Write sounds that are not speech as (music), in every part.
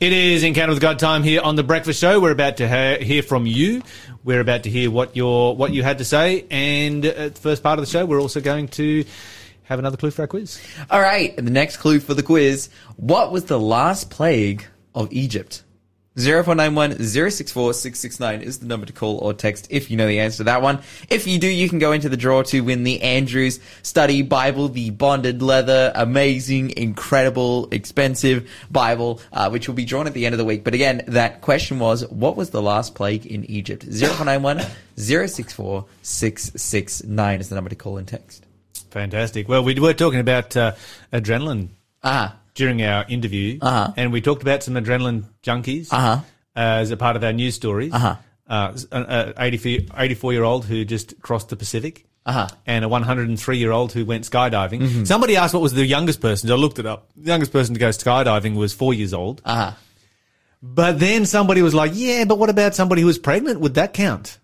It is Encounter with God time here on the Breakfast Show. We're about to hear from you. We're about to hear what your what you had to say, and at the first part of the show, we're also going to have another clue for our quiz. All right, and the next clue for the quiz. What was the last plague of Egypt? 0491 064 669 is the number to call or text if you know the answer to that one. If you do, you can go into the draw to win the Andrews Study Bible, the bonded leather, amazing, incredible, expensive Bible, uh, which will be drawn at the end of the week. But again, that question was, what was the last plague in Egypt? 0491 064 669 is the number to call and text. Fantastic. Well, we were talking about uh, adrenaline Ah, during our interview, Uh-huh. and we talked about some adrenaline junkies Uh-huh. as a part of our news stories. Uh-huh. Uh, an 84 year old who just crossed the Pacific. Uh-huh. And a 103 year old who went skydiving. Somebody asked what was the youngest person. So I looked it up. The youngest person to go skydiving was four years old. ah. But then somebody was like, yeah, but what about somebody who was pregnant? Would that count?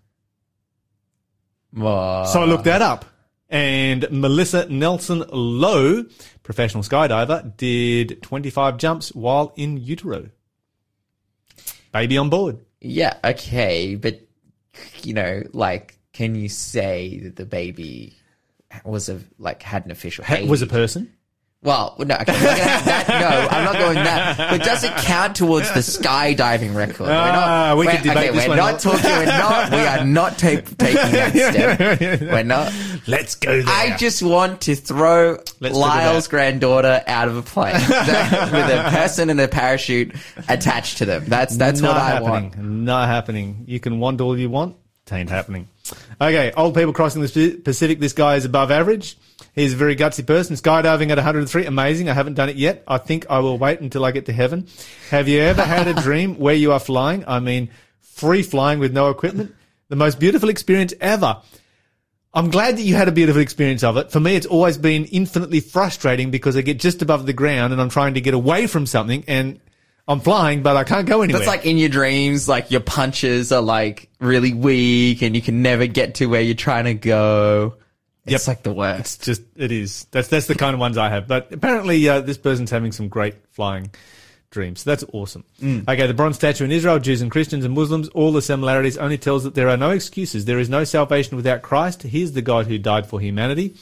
Well, So I looked that up. And Melissa Nelson Lowe, professional skydiver, did 25 jumps while in utero. Baby on board. Yeah, okay, but you know, like, can you say that the baby was a like had an official age? Was a person. Well, no, okay, I'm not gonna have that. No, I'm not going that. But does it count towards the skydiving record? Ah, we we're could debate okay, this we're one. not talking. We're not. We are not ta- taking that step. (laughs) We're not. Let's go there. I just want to throw Let's Lyle's granddaughter out of a plane (laughs) (laughs) with a person and a parachute attached to them. That's that's not what I happening. want. Not happening. You can want all you want. It ain't happening. Okay, old people crossing the Pacific. This guy is above average. He's a very gutsy person. Skydiving at 103, amazing. I haven't done it yet. I think I will wait until I get to heaven. Have you ever had a (laughs) dream where you are flying? I mean, free flying with no equipment. The most beautiful experience ever. I'm glad that you had a beautiful experience of it. For me, it's always been infinitely frustrating because I get just above the ground and I'm trying to get away from something and I'm flying, but I can't go anywhere. That's like in your dreams, like your punches are like really weak and you can never get to where you're trying to go. It's like the worst. It's just it is. That's that's the kind of ones I have. But apparently, uh, this person's having some great flying dreams. So that's awesome. Okay, the bronze statue in Israel, Jews and Christians and Muslims, all the similarities only tells that there are no excuses. There is no salvation without Christ. He is the God who died for humanity.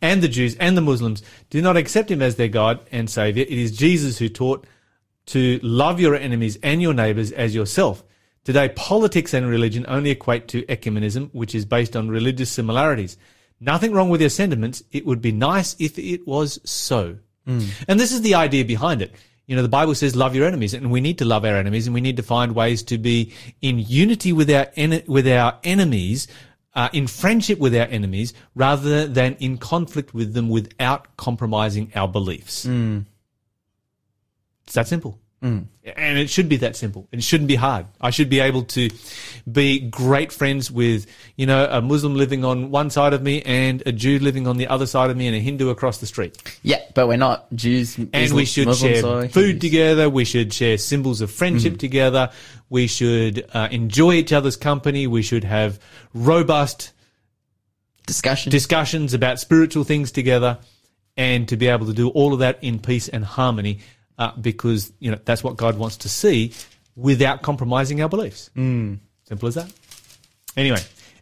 And the Jews and the Muslims do not accept him as their God and Savior. It is Jesus who taught to love your enemies and your neighbors as yourself. Today, politics and religion only equate to ecumenism, which is based on religious similarities. Nothing wrong with your sentiments. It would be nice if it was so. And this is the idea behind it. You know, the Bible says love your enemies and we need to love our enemies and we need to find ways to be in unity with our, en- with our enemies, uh, in friendship with our enemies rather than in conflict with them without compromising our beliefs. It's that simple. And it should be that simple. It shouldn't be hard. I should be able to be great friends with, you know, a Muslim living on one side of me and a Jew living on the other side of me and a Hindu across the street. Yeah, but we're not Jews. And we should Muslims share food Hindus. together. We should share symbols of friendship together. We should uh, enjoy each other's company. We should have robust Discussion. discussions about spiritual things together and to be able to do all of that in peace and harmony uh, because you know that's what God wants to see without compromising our beliefs. Mm. Simple as that. Anyway,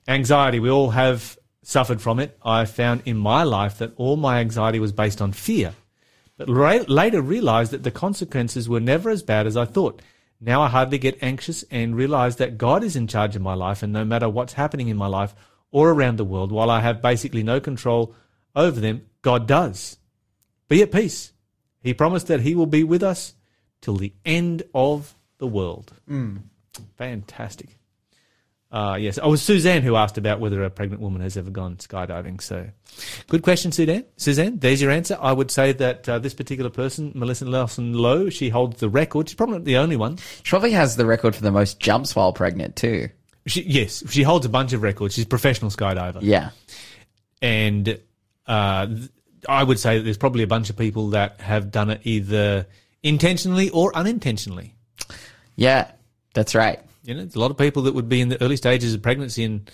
anxiety. We all have suffered from it. I found in my life that all my anxiety was based on fear, but later realized that the consequences were never as bad as I thought. Now I hardly get anxious and realize that God is in charge of my life, and no matter what's happening in my life or around the world, while I have basically no control over them, God does. Be at peace. He promised that He will be with us till the end of the world. Fantastic. Uh, yes, oh, it was Suzanne who asked about whether a pregnant woman has ever gone skydiving. So, good question, Suzanne. Suzanne, there's your answer. I would say that uh, this particular person, Melissa Nelson Lowe, she holds the record. She's probably not the only one. She probably has the record for the most jumps while pregnant too. She, yes, she holds a bunch of records. She's a professional skydiver. Yeah. and uh, I would say that there's probably a bunch of people that have done it either intentionally or unintentionally. Yeah, that's right. You know, there's a lot of people that would be in the early stages of pregnancy and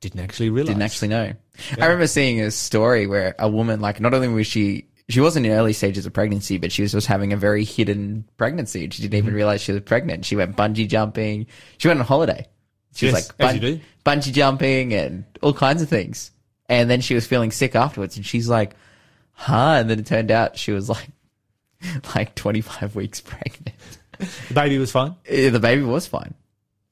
didn't actually realize. Didn't actually know. I remember seeing a story where a woman, like, not only was she she wasn't in early stages of pregnancy, but she was just having a very hidden pregnancy. and She didn't Mm-hmm. even realize she was pregnant. She went bungee jumping. She went on holiday. She Yes, was like as you do. bungee jumping and all kinds of things. And then she was feeling sick afterwards, and she's like, "Huh?" And then it turned out she was like, (laughs) like 25 weeks (laughs) pregnant. The baby was fine. Eh, The baby was fine.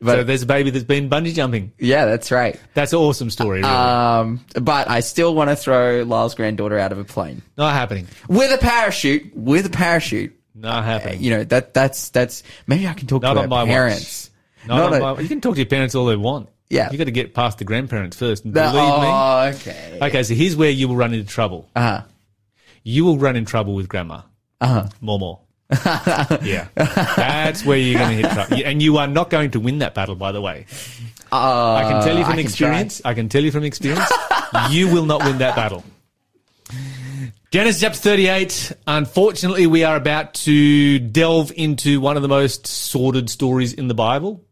But so there's a baby that's been bungee jumping. yeah, that's right. That's an awesome story, really. Um, but I still want to throw Lyle's granddaughter out of a plane Not happening. with a parachute. With a parachute. Not happening. You know that that's that's maybe I can talk Not to her my watch. parents. Not Not on a- my- you can talk to your parents all they want. Yeah. You got to get past the grandparents first. And believe me. oh, okay. Okay, so here's where you will run into trouble. Uh huh. You will run in trouble with grandma. Uh huh. More, more. (laughs) yeah. That's where you're going to hit trouble. And you are not going to win that battle, by the way. Uh, I can tell you I from can experience. I can tell you from experience. you will not win that battle. Genesis chapter 38. Unfortunately, we are about to delve into one of the most sordid stories in the Bible.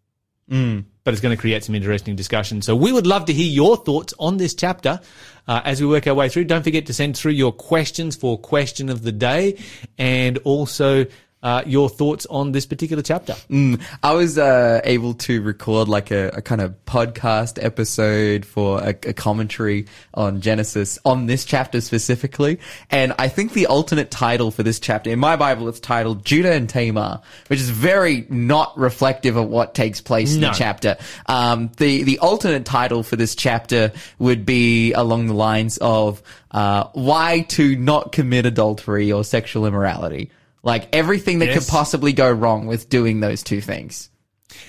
But it's going to create some interesting discussion. So we would love to hear your thoughts on this chapter uh, as we work our way through. Don't forget to send through your questions for question of the day and also uh, your thoughts on this particular chapter. Mm, I was uh, able to record like a, a kind of podcast episode for a, a commentary on Genesis on this chapter specifically, and I think the alternate title for this chapter in my Bible it's titled Judah and Tamar, which is very not reflective of what takes place in the chapter. Um, the the alternate title for this chapter would be along the lines of uh, why to not commit adultery or sexual immorality. Like everything that Yes. could possibly go wrong with doing those two things.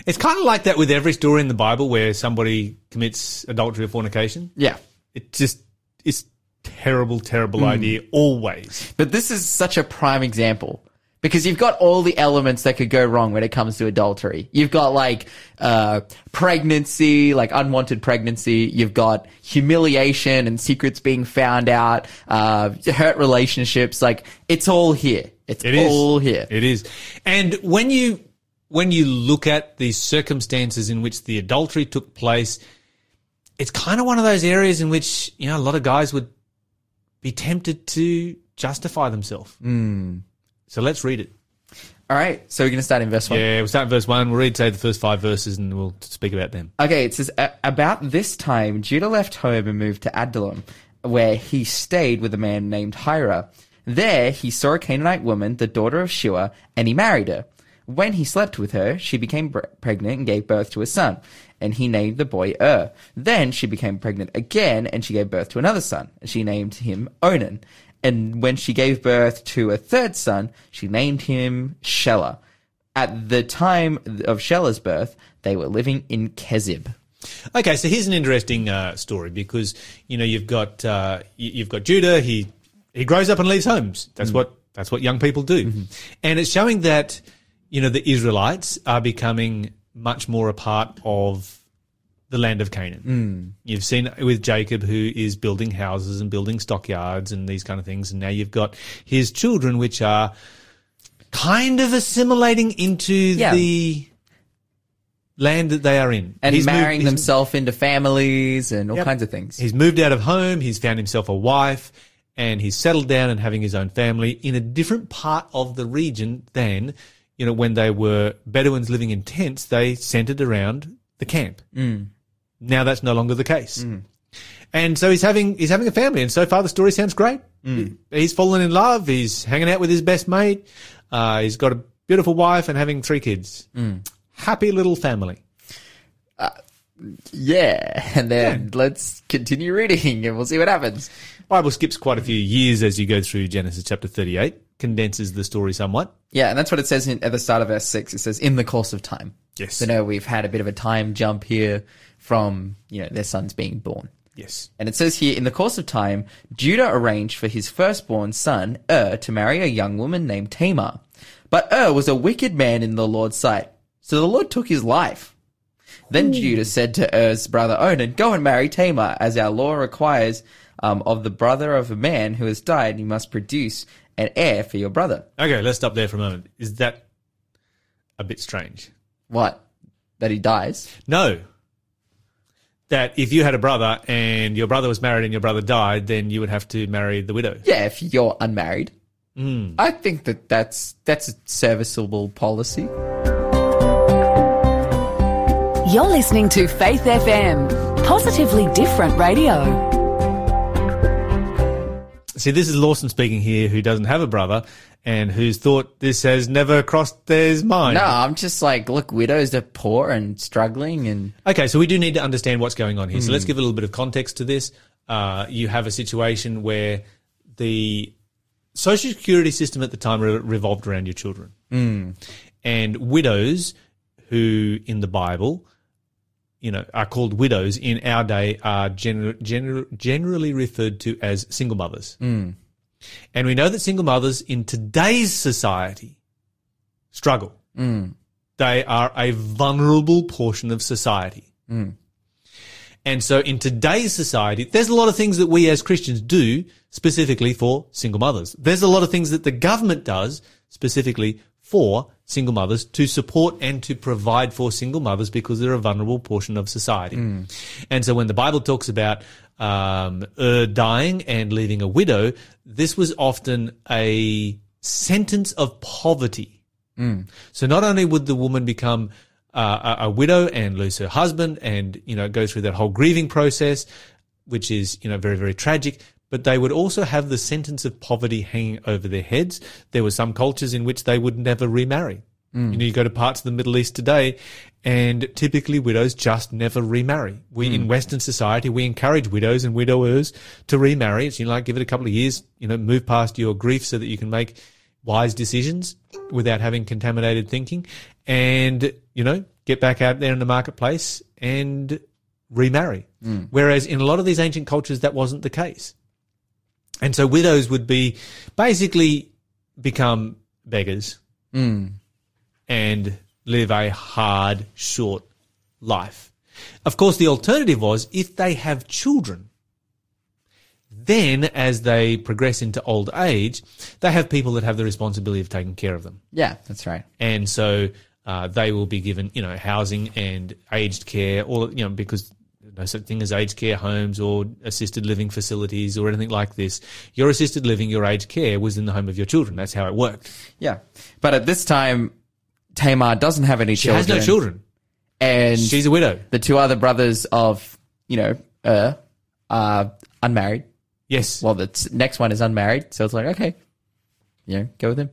It's kind of like that with every story in the Bible where somebody commits adultery or fornication. Yeah. It just it's terrible, terrible Hmm. idea always. But this is such a prime example because you've got all the elements that could go wrong when it comes to adultery. You've got like uh, pregnancy, like unwanted pregnancy. You've got humiliation and secrets being found out, uh, hurt relationships. Like it's all here. It's It is all here. It is. And when you when you look at the circumstances in which the adultery took place, it's kind of one of those areas in which you know a lot of guys would be tempted to justify themselves. Hmm. So let's read it. all right. So we're going to start in verse one. Yeah, we'll start in verse one. We'll read say the first five verses, and we'll speak about them. Okay, it says about this time Judah left home and moved to Adullam, where he stayed with a man named Hira. There he saw a Canaanite woman, the daughter of Shua, and he married her. When he slept with her, she became pre- pregnant and gave birth to a son, and he named the boy Er. Then she became pregnant again, and she gave birth to another son, and she named him Onan. And when she gave birth to a third son, she named him Shelah. At the time of Shelah's birth, they were living in Kezib. Okay, so here's an interesting uh, story because you know you've got uh, you've got Judah. He he grows up and leaves homes. That's mm. what that's what young people do, mm-hmm. and it's showing that you know the Israelites are becoming much more a part of the land of Canaan. Mm. You've seen it with Jacob, who is building houses and building stockyards and these kind of things, and now you've got his children, which are kind of assimilating into Yeah. the land that they are in, and He's moved- marrying themselves into families and all Yep. kinds of things. He's moved out of home. He's found himself a wife and he's settled down and having his own family in a different part of the region than, you know, when they were Bedouins living in tents, they centered around the camp. Mm. Now that's no longer the case. And so he's having, he's having a family. And so far the story sounds great. He's fallen in love. He's hanging out with his best mate. Uh, he's got a beautiful wife and having three kids. Happy little family. Yeah, (laughs) and then let's continue reading and we'll see what happens. Bible skips quite a few years as you go through Genesis chapter 38, condenses the story somewhat. Yeah, and that's what it says in, at the start of verse 6. It says, in the course of time. Yes. So now we've had a bit of a time jump here from, you know, their sons being born. Yes. And it says here, in the course of time, Judah arranged for his firstborn son, Ur, to marry a young woman named Tamar. But Ur was a wicked man in the Lord's sight. So the Lord took his life. Then Judah said to Er's brother Onan, Go and marry Tamar, as our law requires um, of the brother of a man who has died, you must produce an heir for your brother. Okay, let's stop there for a moment. Is that a bit strange? What? That he dies? No. that if you had a brother and your brother was married and your brother died, then you would have to marry the widow. Yeah, if you're unmarried. Hmm. I think that that's that's a serviceable policy. You're listening to Faith FM, positively different radio. See, this is Lawson speaking here, who doesn't have a brother and whose thought this has never crossed his mind. No, I'm just like, look, widows are poor and struggling, and Okay, so we do need to understand what's going on here. So let's give a little bit of context to this. Uh, you have a situation where the social security system at the time re- revolved around your children, and widows who in the Bible, you know, are called widows in our day are gener- gener- generally referred to as single mothers. Mm. And we know that single mothers in today's society struggle. Mm. They are a vulnerable portion of society. Mm. And so in today's society, there's a lot of things that we as Christians do specifically for single mothers. There's a lot of things that the government does specifically for single mothers to support and to provide for single mothers because they're a vulnerable portion of society. And so when the Bible talks about um, Ur dying and leaving a widow, this was often a sentence of poverty. So not only would the woman become uh, a, a widow and lose her husband and, you know, go through that whole grieving process, which is, you know, very, very tragic, but they would also have the sentence of poverty hanging over their heads. There were some cultures in which they would never remarry. Mm. You know, you go to parts of the Middle East today and typically widows just never remarry. We, in mm. Western society, we encourage widows and widowers to remarry. It's, you know, like give it a couple of years, you know, move past your grief so that you can make wise decisions without having contaminated thinking and, you know, get back out there in the marketplace and remarry. Mm. Whereas in a lot of these ancient cultures, that wasn't the case. And so widows would be basically become beggars and live a hard, short life. Of course, the alternative was if they have children, then as they progress into old age, they have people that have the responsibility of taking care of them. yeah, that's right. And so uh, they will be given, you know, housing and aged care, all you know, because no such thing as aged care homes or assisted living facilities or anything like this. Your assisted living, your aged care was in the home of your children. That's how it worked. Yeah, but at this time, Tamar doesn't have any She children. She has no children. and She's a widow. the two other brothers of you know are unmarried. Yes. Well, the next one is unmarried, so it's like okay, you know, go with him.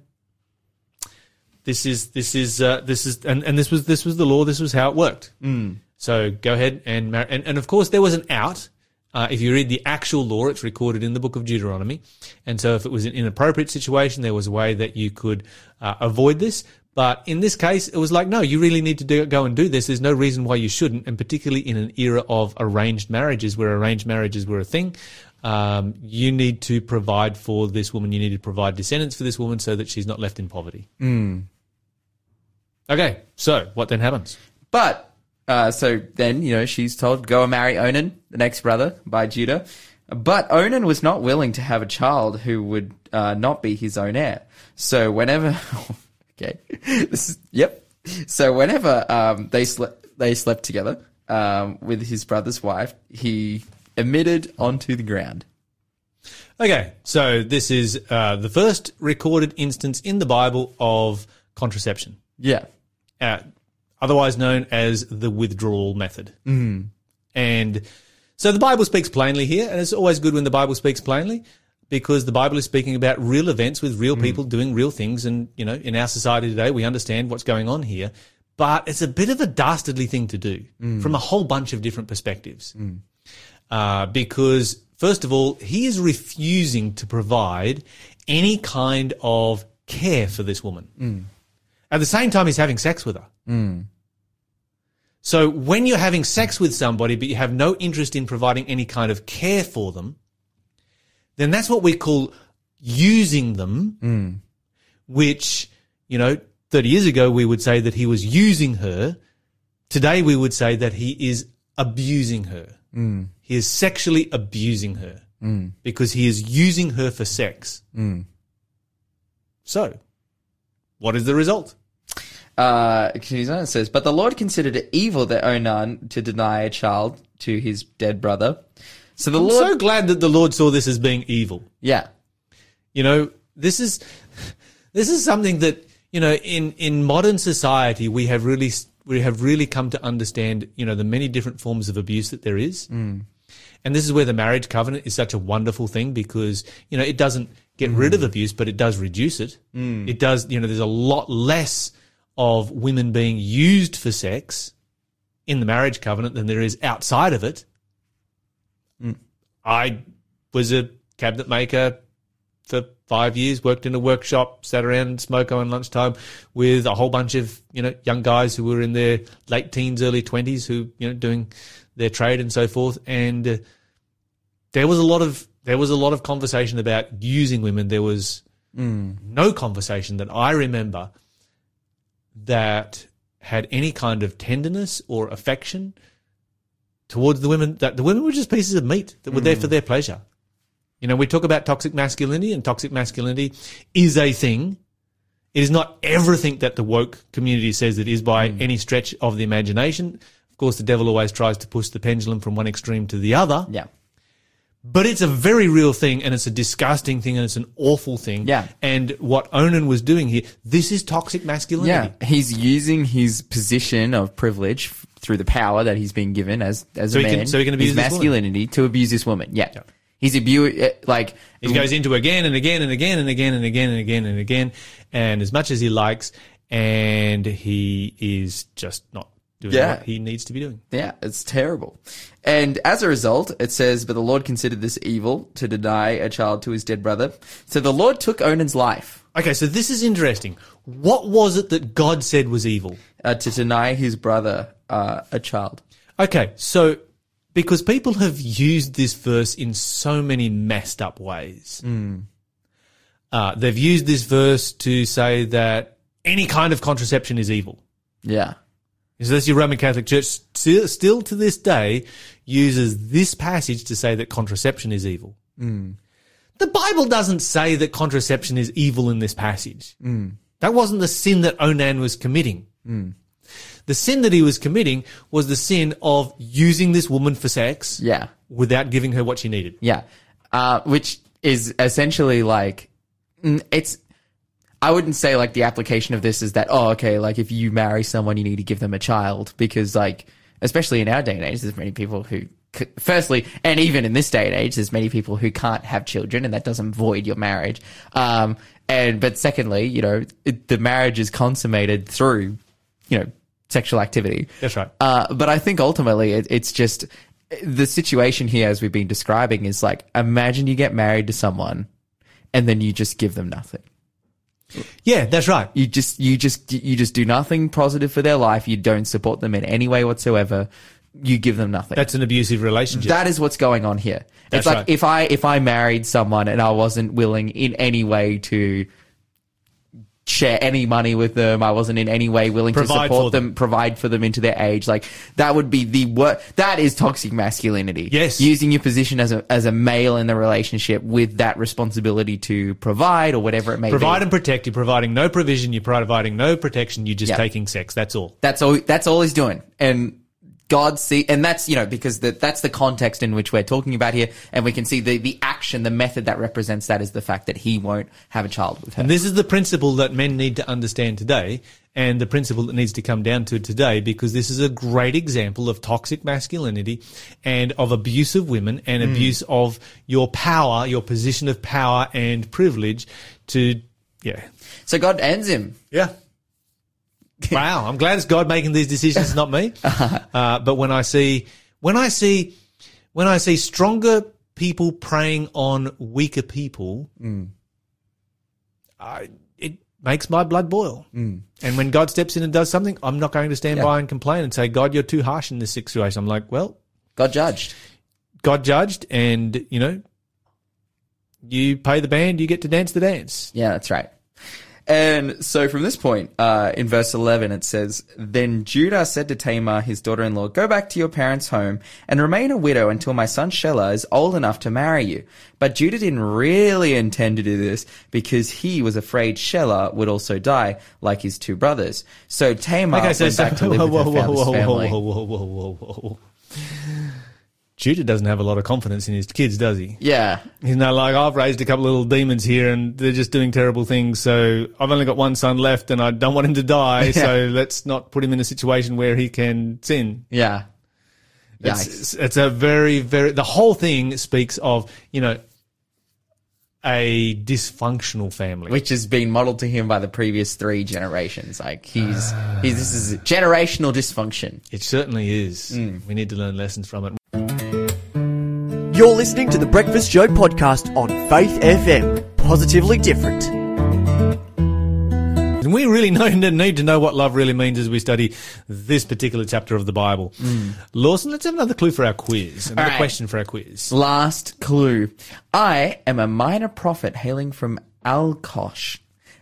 this is this is uh, this is and, and this was this was the law. This was how it worked. Mm. So go ahead and marry, and and of course there was an out. Uh, if you read the actual law, it's recorded in the book of Deuteronomy, and so if it was an inappropriate situation, there was a way that you could uh, avoid this. But in this case, it was like, no, you really need to do, go and do this. There's no reason why you shouldn't, and particularly in an era of arranged marriages, where arranged marriages were a thing. Um, you need to provide for this woman. You need to provide descendants for this woman so that she's not left in poverty. Okay, so what then happens? But uh, so then you know she's told go and marry Onan, the next brother by Judah. But Onan was not willing to have a child who would uh, not be his own heir. So whenever, (laughs) okay, this is yep. So whenever um, they slept, they slept together um, with his brother's wife, he emitted onto the ground. Okay, so this is uh, the first recorded instance in the Bible of contraception, Yeah, uh, otherwise known as the withdrawal method. Mm. And so the Bible speaks plainly here, and it's always good when the Bible speaks plainly because the Bible is speaking about real events with real people doing real things. And, you know, in our society today, we understand what's going on here. But it's a bit of a dastardly thing to do from a whole bunch of different perspectives. Uh, because, first of all, he is refusing to provide any kind of care for this woman. At the same time, he's having sex with her. Hmm. So when you're having sex with somebody, but you have no interest in providing any kind of care for them, then that's what we call using them, hmm. which, you know, 30 years ago, we would say that he was using her. Today, we would say that he is abusing her. Hmm. He is sexually abusing her because he is using her for sex. So, what is the result? Uh, continues on, it says, But the Lord considered it evil that Onan to deny a child to his dead brother. So the I'm Lord, so glad that the Lord saw this as being evil. yeah, You know, this is this is something that you know in in modern society we have really we have really come to understand. You know, the many different forms of abuse that there is. Hmm. And this is where the marriage covenant is such a wonderful thing because, you know, it doesn't get hmm. rid of abuse, but it does reduce it. Hmm. It does, you know, there's a lot less of women being used for sex in the marriage covenant than there is outside of it. I was a cabinet maker for five years, worked in a workshop, sat around smoke on lunchtime with a whole bunch of, you know, young guys who were in their late teens, early twenties who, you know, doing their trade and so forth. And uh, there was a lot of, there was a lot of conversation about using women. There was no conversation that I remember that had any kind of tenderness or affection towards the women that the women were just pieces of meat that were there for mm. their pleasure. You know, we talk about toxic masculinity and toxic masculinity is a thing. It is not everything that the woke community says it is by mm. any stretch of the imagination. Of course, the devil always tries to push the pendulum from one extreme to the other. yeah, But it's a very real thing and it's a disgusting thing and it's an awful thing. Yeah. And what Onan was doing here, this is toxic masculinity. yeah. He's using his position of privilege f- through the power that he's been given as as So a he man, can- so he can abuse his masculinity to abuse this woman. Yeah, he's abuse uh, like He goes into again and again and again and again and again and again and again, and as much as he likes, and he is just not doing Yeah. what he needs to be doing. Yeah, it's terrible. And as a result, it says, But the Lord considered this evil to deny a child to his dead brother. So the Lord took Onan's life Okay, so this is interesting. What was it that God said was evil? uh, to deny his brother uh, a child. Okay, so because people have used this verse in so many messed up ways. Uh, they've used this verse to say that any kind of contraception is evil. Yeah. So that's your Roman Catholic Church still, still to this day uses this passage to say that contraception is evil. The Bible doesn't say that contraception is evil in this passage. That wasn't the sin that Onan was committing. The sin that he was committing was the sin of using this woman for sex Yeah. without giving her what she needed. Yeah. Uh, which is essentially like, mm, it's, I wouldn't say like the application of this is that, oh, okay, like if you marry someone, you need to give them a child because like, especially in our day and age, there's many people who, firstly, and even in this day and age, there's many people who can't have children and that doesn't void your marriage. Um, and, but secondly, you know, it, the marriage is consummated through, you know, sexual activity. That's right. Uh, but I think ultimately it, it's just the situation here, as we've been describing, is like imagine you get married to someone and then you just give them nothing. Yeah, that's right. You just you just you just do nothing positive for their life. You don't support them in any way whatsoever. You give them nothing. That's an abusive relationship. That is what's going on here. That's it's like right. if I if I married someone and I wasn't willing in any way to share any money with them, I wasn't in any way willing Provide to support them, them. provide for them into their age, like that would be the worst. That is toxic masculinity. Yes. using your position as a as a male in the relationship with that responsibility to provide or whatever it may Provide be. Provide and protect. You're providing no provision. You're providing no protection. You're just Yeah. taking sex. That's all. That's all. That's all he's doing, and God see, and that's you know because the, that's the context in which we're talking about here, and we can see the the action, the method that represents that is the fact that he won't have a child with her. And this is the principle that men need to understand today, and the principle that needs to come down to today, because this is a great example of toxic masculinity and of abuse of women and hmm. abuse of your power, your position of power and privilege to, yeah. so God ends him. Yeah. (laughs) wow. I'm glad it's God making these decisions, not me. (laughs) Uh-huh. Uh, but when I see, when I see, when I see stronger people preying on weaker people, mm. I, it makes my blood boil. Mm. And when God steps in and does something, I'm not going to stand Yeah. by and complain and say, God, you're too harsh in this situation. I'm like, well, God judged. God judged and, you know, you pay the band, you get to dance the dance. Yeah, that's right. And so from this point, uh, in verse 11, it says, Then Judah said to Tamar, his daughter-in-law, Go back to your parents' home and remain a widow until my son Shelah is old enough to marry you. But Judah didn't really intend to do this because he was afraid Shelah would also die like his two brothers. So Tamar so, went so back to (laughs) live whoa, with her whoa, whoa, father's whoa, family. whoa, whoa, whoa, whoa, whoa, whoa. Judah doesn't have a lot of confidence in his kids, does he? Yeah. He's not like, I've raised a couple of little demons here and they're just doing terrible things. So I've only got one son left and I don't want him to die. (laughs) So let's not put him in a situation where he can sin. Yeah. Yikes. It's, it's a very, very, the whole thing speaks of, you know, a dysfunctional family. Which has been modeled to him by the previous three generations. Like he's, he's this is generational dysfunction. It certainly is. Mm. We need to learn lessons from it. You're listening to the Breakfast Show podcast on Faith FM. Positively different. And we really (laughs) know, need to know what love really means as we study this particular chapter of the Bible. Lawson, let's have another clue for our quiz. Another right. question for our quiz. Last clue. I am a minor prophet hailing from Alkosh,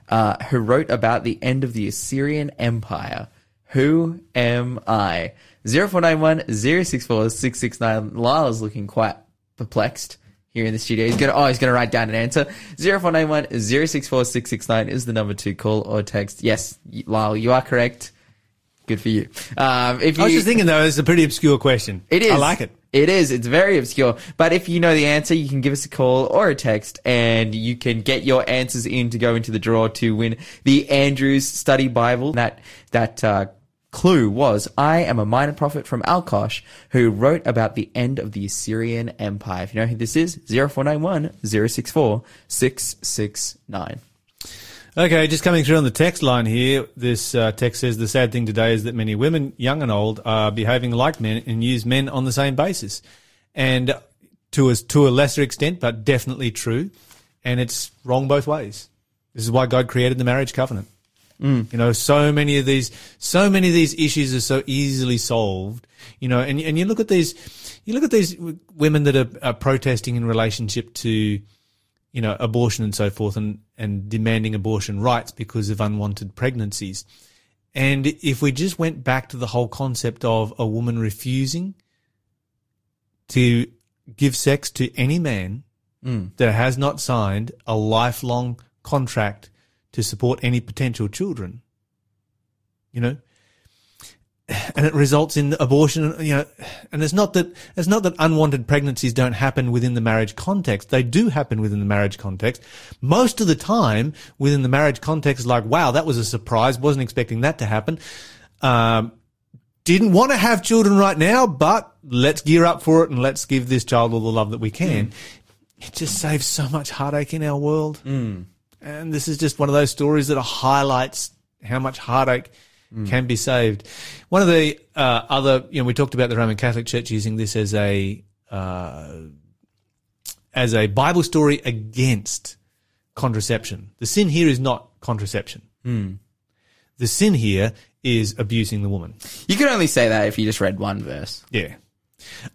uh, who wrote about the end of the Assyrian Empire. Who am I? 0491 064 669. Lyle's looking quite perplexed here in the studio. He's gonna, oh, he's gonna write down an answer. 0491 064 669 is the number to call or text. Yes, Lyle, you are correct. Good for you. Um, if you, I was just thinking though, it's a pretty obscure question. it is. I like it. It is. It's very obscure. But if you know the answer, you can give us a call or a text and you can get your answers in to go into the draw to win the Andrews Study Bible. That, that, uh, clue was, I am a minor prophet from Alkosh who wrote about the end of the Assyrian Empire. If you know who this is, 0491 064 669. Okay, just coming through on the text line here. This uh, text says the sad thing today is that many women, young and old, are behaving like men and use men on the same basis, and to a to a lesser extent, but definitely true, and it's wrong both ways. This is why God created the marriage covenant. Mm. You know, so many of these, so many of these issues are so easily solved. You know, and and you look at these, you look at these women that are, are protesting in relationship to you know, abortion and so forth and, and demanding abortion rights because of unwanted pregnancies. And if we just went back to the whole concept of a woman refusing to give sex to any man mm. that has not signed a lifelong contract to support any potential children, you know, and it results in abortion. You know, and it's not that it's not that unwanted pregnancies don't happen within the marriage context. They do happen within the marriage context. Most of the time, within the marriage context, like wow, that was a surprise. Wasn't expecting that to happen. Um, didn't want to have children right now, but let's gear up for it and let's give this child all the love that we can. It just saves so much heartache in our world. And this is just one of those stories that highlights how much heartache can be saved. One of the uh, other, you know, we talked about the Roman Catholic Church using this as a uh, as a Bible story against contraception. The sin here is not contraception. The sin here is abusing the woman. You can only say that if you just read one verse. Yeah.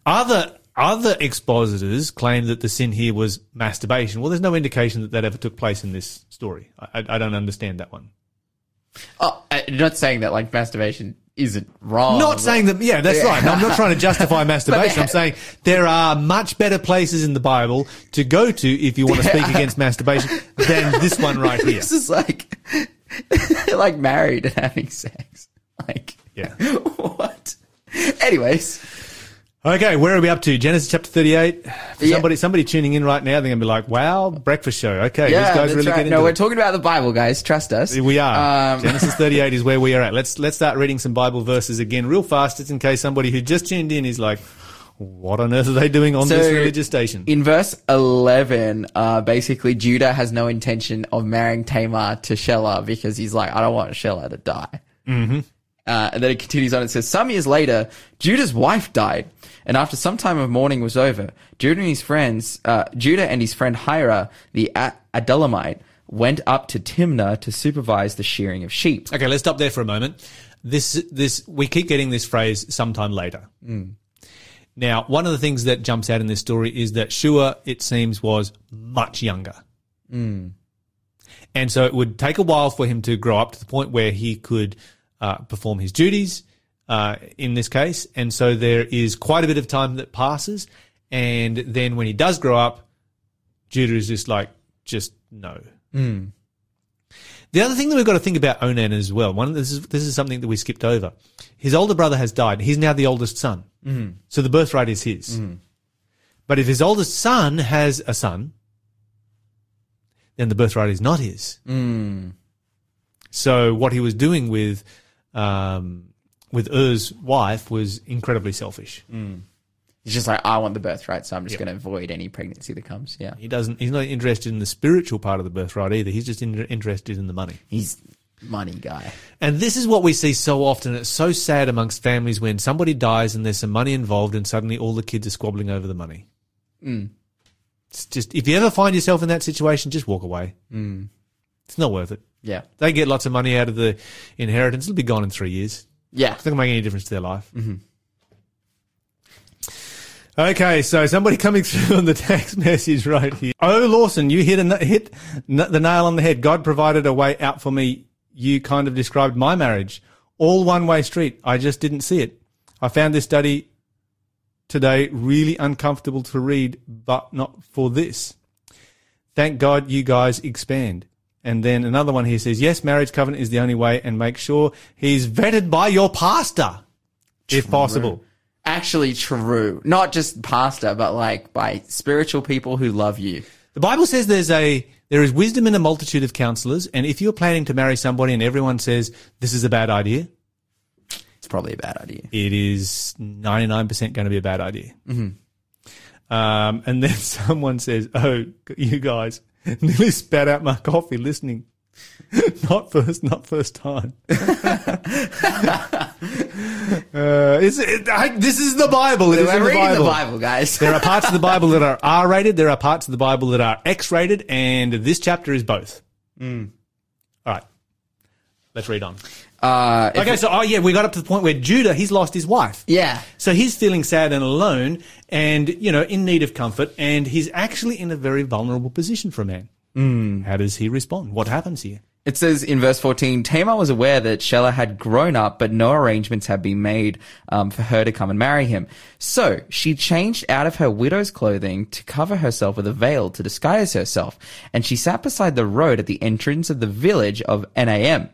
Other other expositors claim that the sin here was masturbation. Well, there's no indication that that ever took place in this story. I, I, don't understand that one. Oh, I'm not saying that like masturbation isn't wrong. Not saying that, yeah, that's Yeah. right. I'm not trying to justify (laughs) (laughs) masturbation. I'm saying there are much better places in the Bible to go to if you want to speak against masturbation than this one right (laughs) here. This is like, like married and having sex. Like, Yeah. what? Anyways, Okay, where are we up to? Genesis chapter 38. For Yeah. somebody, somebody tuning in right now, they're going to be like, wow, breakfast show. Okay, yeah, these guys really right. get into No, it. we're talking about the Bible, guys. Trust us. We are. Um, Genesis (laughs) 38 is where we are at. Let's let's start reading some Bible verses again real fast, just in case somebody who just tuned in is like, what on earth are they doing on this religious station? In verse 11, uh, basically Judah has no intention of marrying Tamar to Shelah because he's like, I don't want Shelah to die. Mm-hmm. Uh, and then it continues on. It says, some years later, Judah's wife died. And after some time of mourning was over, Judah and his friends, uh, Judah and his friend Hira, the A- Adullamite, went up to Timnah to supervise the shearing of sheep. Okay, let's stop there for a moment. This this we keep getting this phrase sometime later. Now, one of the things that jumps out in this story is that Shua, it seems, was much younger. And so it would take a while for him to grow up to the point where he could uh, perform his duties uh, in this case. And so there is quite a bit of time that passes. And then when he does grow up, Judah is just like, just no. The other thing that we've got to think about Onan as well. One, this is this is something that we skipped over. His older brother has died. He's now the oldest son, mm. so the birthright is his. But if his oldest son has a son, then the birthright is not his. So what he was doing with um, with Er's wife was incredibly selfish. Mm. He's just like, I want the birthright, so I'm just going to avoid any pregnancy that comes. Yeah. He doesn't. He's not interested in the spiritual part of the birthright either. He's just in, interested in the money. He's money guy. And this is what we see so often. It's so sad amongst families when somebody dies and there's some money involved, and suddenly all the kids are squabbling over the money. Mm. It's just if you ever find yourself in that situation, just walk away. Mm. It's not worth it. Yeah. They get lots of money out of the inheritance. It'll be gone in three years. Yeah. It's not going to make any difference to their life. Mm-hmm. Okay, so somebody (laughs) coming through on the text (laughs) message right here. Oh, Lawson, you hit, a, hit the nail on the head. God provided a way out for me. You kind of described my marriage. All one way street. I just didn't see it. I found this study today really uncomfortable to read, but not for this. Thank God you guys expand. And then another one here says, yes, marriage covenant is the only way and make sure he's vetted by your pastor, if possible. Actually true. Not just pastor, but like by spiritual people who love you. The Bible says there's a, there is wisdom in a multitude of counselors. And if you're planning to marry somebody and everyone says this is a bad idea, It's probably a bad idea. it is 99% going to be a bad idea. Mm-hmm. Um, and then (laughs) someone says, Oh, you guys (laughs) nearly spat out my coffee listening. (laughs) not first, not first time. (laughs) uh, it's, it, I, this is the Bible. It is We're in the reading Bible. the Bible, guys. There are parts of the Bible that are R rated. There are parts of the Bible that are X rated, and this chapter is both. Hmm. All right. Let's read on. Uh, Okay, so oh yeah, we got up to the point where Judah he's lost his wife. yeah. So he's feeling sad and alone, and you know in need of comfort, and he's actually in a very vulnerable position for a man. Mm. How does he respond? What happens here? It says in verse 14, Tamar was aware that Shelah had grown up, but no arrangements had been made um, for her to come and marry him. So she changed out of her widow's clothing to cover herself with a veil to disguise herself, and she sat beside the road at the entrance of the village of Nam,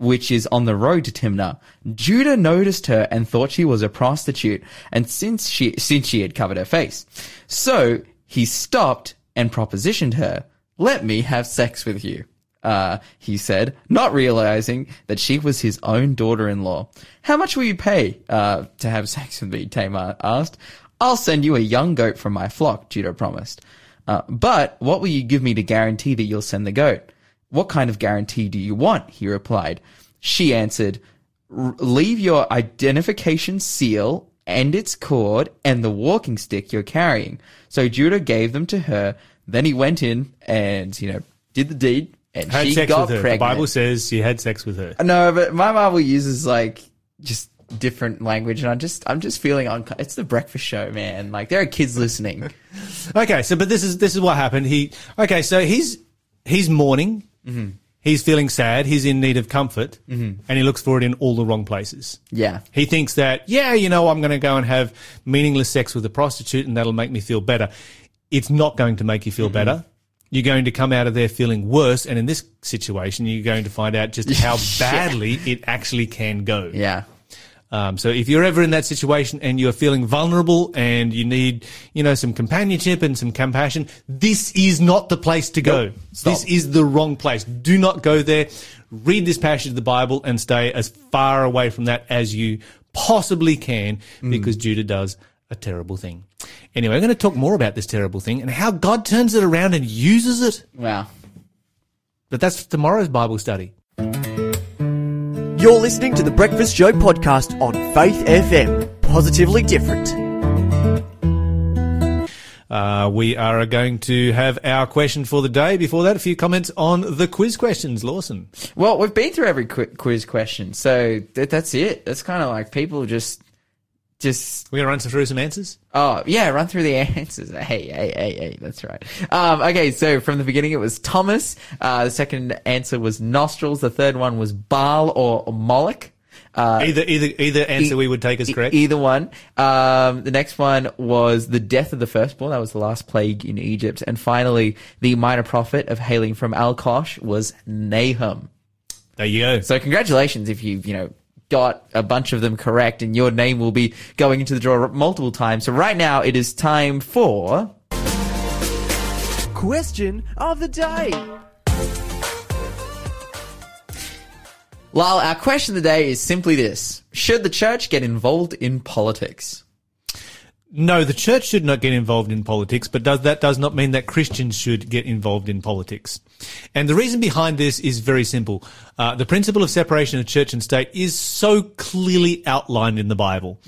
which is on the road to Timnah. Judah noticed her and thought she was a prostitute, and since she since she had covered her face, so he stopped and propositioned her. Let me have sex with you uh, he said, not realizing that she was his own daughter-in-law. How much will you pay, uh, to have sex with me? Tamar asked. I'll send you a young goat from my flock, Judah promised. Uh, but what will you give me to guarantee that you'll send the goat? What kind of guarantee do you want? He replied. She answered, leave your identification seal and its cord and the walking stick you're carrying. So Judah gave them to her. Then he went in and, you know, did the deed and Had she sex got with her. pregnant. The Bible says she had sex with her. No, but my Bible uses like just different language, and I'm just I'm just feeling on. It's the breakfast show, man. Like there are kids listening. (laughs) Okay, so but this is this is what happened. He okay, so he's he's mourning. Mm-hmm. He's feeling sad. He's in need of comfort, mm-hmm. and he looks for it in all the wrong places. Yeah, He thinks that yeah, you know, I'm going to go and have meaningless sex with a prostitute, and that'll make me feel better. It's not going to make you feel mm-hmm. better. You're going to come out of there feeling worse, and in this situation, you're going to find out just (laughs) how badly it actually can go. yeah, Um, so if you're ever in that situation and you're feeling vulnerable and you need, you know, some companionship and some compassion, this is not the place to go. Stop. This is the wrong place. Do not go there. Read this passage of the Bible and stay as far away from that as you possibly can because Judah does a terrible thing. Anyway, we're going to talk more about this terrible thing and how God turns it around and uses it. wow. But that's tomorrow's Bible study. You're listening to the Breakfast Show podcast on Faith FM. Positively different. Uh, we are going to have our question for the day. Before that, a few comments on the quiz questions, Lawson. Well, we've been through every quiz question, so th- that's it. That's kind of like people just, just We're to run through some answers. Oh, yeah, run through the (laughs) answers. Hey, hey, hey, hey, that's right. Um, okay, so from the beginning it was Thomas. Uh, the second answer was nostrils. The third one was Baal or Moloch. Uh, Either either either answer e- we would take as e- correct. either one. Um, the next one was the death of the firstborn. That was the last plague in Egypt. And finally, the minor prophet of hailing from Al-Kosh was Nahum. there you go. So congratulations if you, you know, got a bunch of them correct, and your name will be going into the draw multiple times. So right now, it is time for. Question of the day. Lyle, our question of the day is simply this Should the church get involved in politics? No, the church should not get involved in politics, but does, that does not mean that Christians should get involved in politics. And the reason behind this is very simple. Uh, the principle of separation of church and state is so clearly outlined in the Bible.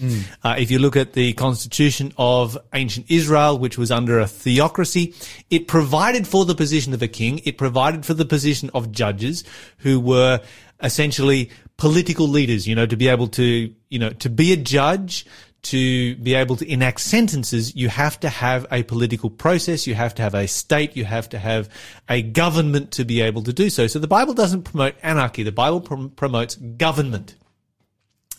Uh, if you look at the constitution of ancient Israel, which was under a theocracy, it provided for the position of a king. It provided for the position of judges who were essentially political leaders, you know, to be able to, you know, to be a judge, to be able to enact sentences, you have to have a political process, you have to have a state, you have to have a government to be able to do so. So the Bible doesn't promote anarchy, the Bible prom- promotes government.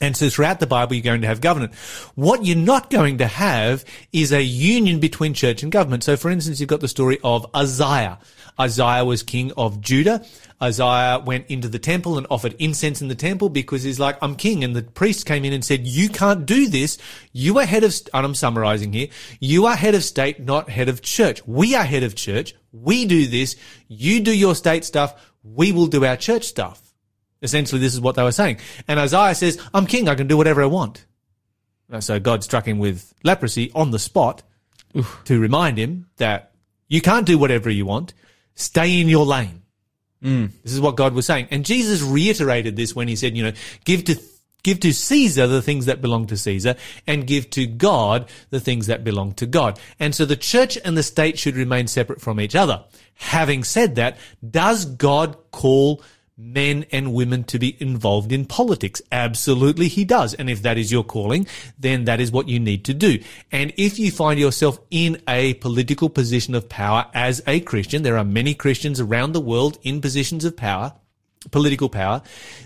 And so throughout the Bible, you're going to have government. What you're not going to have is a union between church and government. So for instance, you've got the story of Uzziah. Uzziah was king of Judah. Uzziah went into the temple and offered incense in the temple because he's like, I'm king. And the priest came in and said, you can't do this. You are head of, st-, and I'm summarizing here. You are head of state, not head of church. We are head of church. We do this. You do your state stuff. We will do our church stuff. Essentially, this is what they were saying. And Uzziah says, I'm king. I can do whatever I want. And so God struck him with leprosy on the spot to remind him that you can't do whatever you want. Stay in your lane. Mm. This is what God was saying. And Jesus reiterated this when he said, you know, give to, give to Caesar the things that belong to Caesar and give to God the things that belong to God. And so the church and the state should remain separate from each other. Having said that, does God call men and women to be involved in politics? Absolutely he does. And if that is your calling, then that is what you need to do. And if you find yourself in a political position of power as a Christian, there are many Christians around the world in positions of power, political power,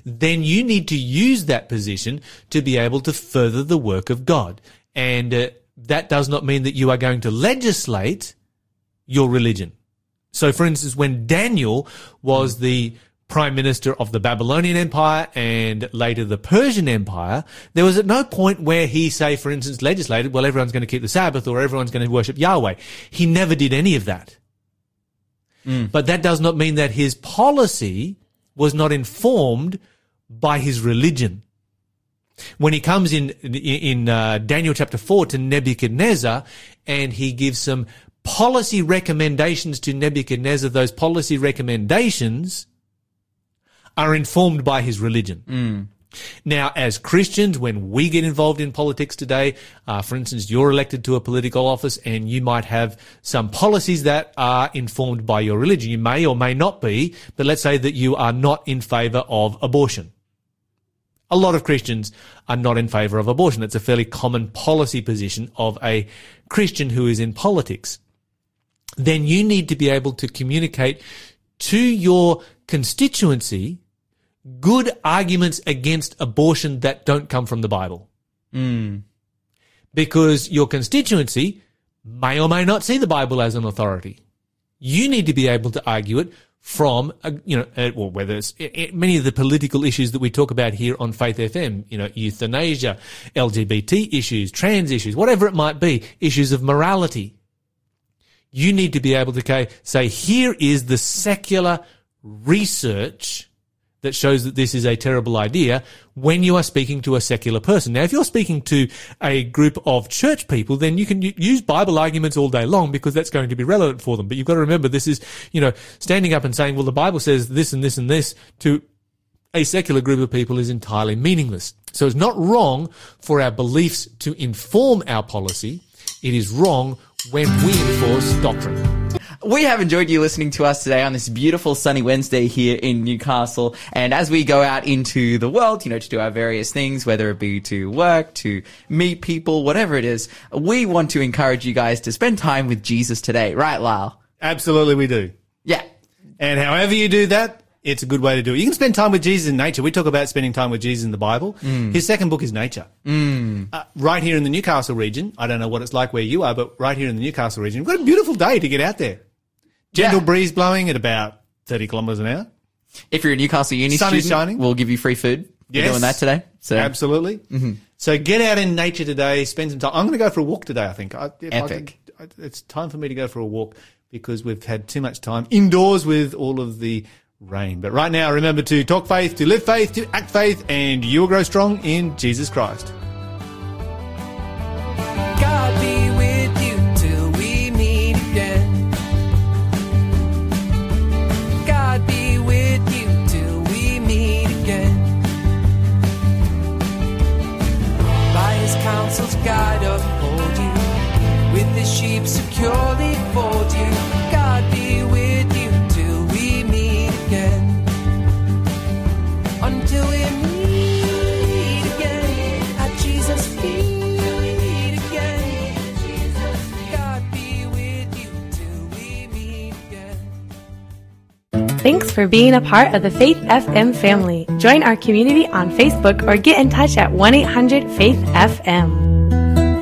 then you need to use that position to be able to further the work of God. And uh, that does not mean that you are going to legislate your religion. So, for instance, when Daniel was the prime minister of the Babylonian Empire and later the Persian Empire, there was at no point where he, say, for instance, legislated, well, everyone's going to keep the Sabbath or everyone's going to worship Yahweh. He never did any of that. But that does not mean that his policy was not informed by his religion. When he comes in in uh, Daniel chapter four to Nebuchadnezzar, and he gives some policy recommendations to Nebuchadnezzar, those policy recommendations are informed by his religion. Now, as Christians, when we get involved in politics today, uh, for instance, you're elected to a political office and you might have some policies that are informed by your religion. You may or may not be, but let's say that you are not in favor of abortion. A lot of Christians are not in favor of abortion. It's a fairly common policy position of a Christian who is in politics. Then you need to be able to communicate to your constituency good arguments against abortion that don't come from the Bible. Because your constituency may or may not see the Bible as an authority. You need to be able to argue it from, uh, you know, uh, well, whether it's i many of the political issues that we talk about here on Faith FM, you know, euthanasia, LGBT issues, trans issues, whatever it might be, issues of morality. You need to be able to say, here is the secular research that shows that this is a terrible idea when you are speaking to a secular person. Now, if you're speaking to a group of church people, then you can use Bible arguments all day long because that's going to be relevant for them. But you've got to remember this is, you know, standing up and saying, well, the Bible says this and this and this to a secular group of people is entirely meaningless. So it's not wrong for our beliefs to inform our policy. It is wrong when we enforce doctrine. We have enjoyed you listening to us today on this beautiful sunny Wednesday here in Newcastle. And as we go out into the world, you know, to do our various things, whether it be to work, to meet people, whatever it is, we want to encourage you guys to spend time with Jesus today. Right, Lyle? Absolutely, we do. Yeah. And however you do that, it's a good way to do it. You can spend time with Jesus in nature. We talk about spending time with Jesus in the Bible. His second book is Nature. Uh, right here in the Newcastle region, I don't know what it's like where you are, but right here in the Newcastle region, we've got a beautiful day to get out there. Gentle Yeah. breeze blowing at about 30 kilometres an hour. If you're a Newcastle Uni Sun is student, shining. we'll give you free food. We're doing that today. So Absolutely. Mm-hmm. So get out in nature today. Spend some time. I'm going to go for a walk today. I think. I, if I Epic. I- it's time for me to go for a walk because we've had too much time indoors with all of the rain. But right now, remember to talk faith, to live faith, to act faith, and you will grow strong in Jesus Christ. Securely fold you. God be with you till we meet again. Until we meet again at Jesus' feet again. God be with you till we meet again. Thanks for being a part of the Faith FM family. Join our community on Facebook or get in touch at 1 800 Faith FM.